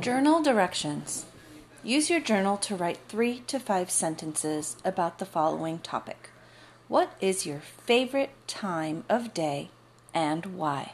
Journal directions. Use your journal to write three to five sentences about the following topic. What is your favorite time of day and why?